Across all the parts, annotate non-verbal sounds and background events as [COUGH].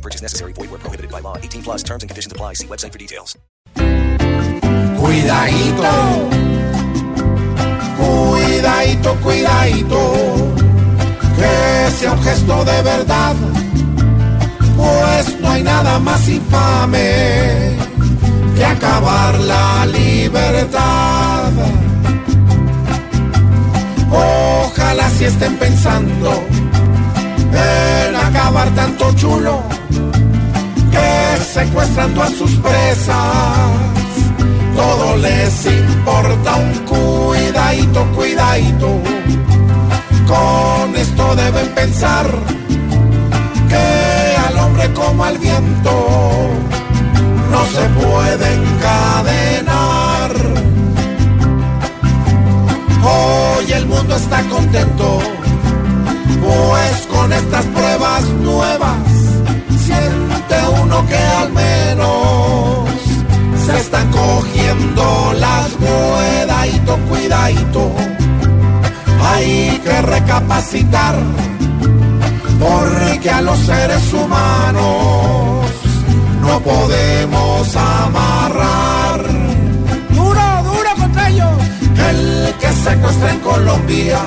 Purchase necessary. Void where prohibited by law. 18 plus terms and conditions apply. See website for details. Cuidadito, cuidadito, cuidadito, que sea un gesto de verdad, pues no hay nada más infame que acabar la libertad. Ojalá si estén pensando en acabar a sus presas todo les importa un cuidadito, cuidadito. Con esto deben pensar que al hombre como al viento no se puede encadenar. Hoy el mundo está contento, pues con estas pruebas nuevas cogiendo las cuidadito, cuidadito. Hay que recapacitar, porque a los seres humanos no podemos amarrar. Duro, duro contra ellos. El que secuestra en Colombia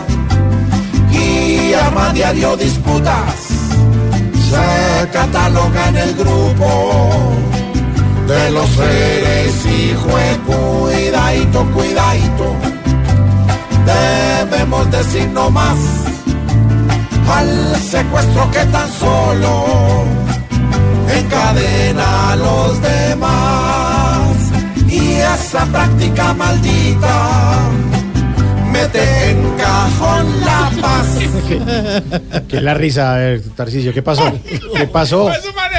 y arma diario disputas, se cataloga en el grupo de los seres decir no más al secuestro que tan solo encadena a los demás. Y esa práctica maldita mete en cajón la paz. [LAUGHS] ¿Qué es la risa, a ver, Tarcisio? ¿Qué pasó? ¿Qué pasó?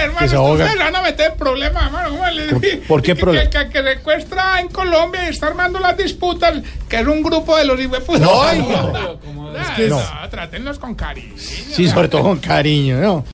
Hermano, se ustedes van a meter problemas, hermano. ¿Cómo le ¿Por- qué que, problema? Que, que, que secuestra en Colombia y está armando las disputas, que es un grupo de los hijueputas. No, no, no, no. trátenlos con cariño. Sí, sobre todo con cariño, ¿no?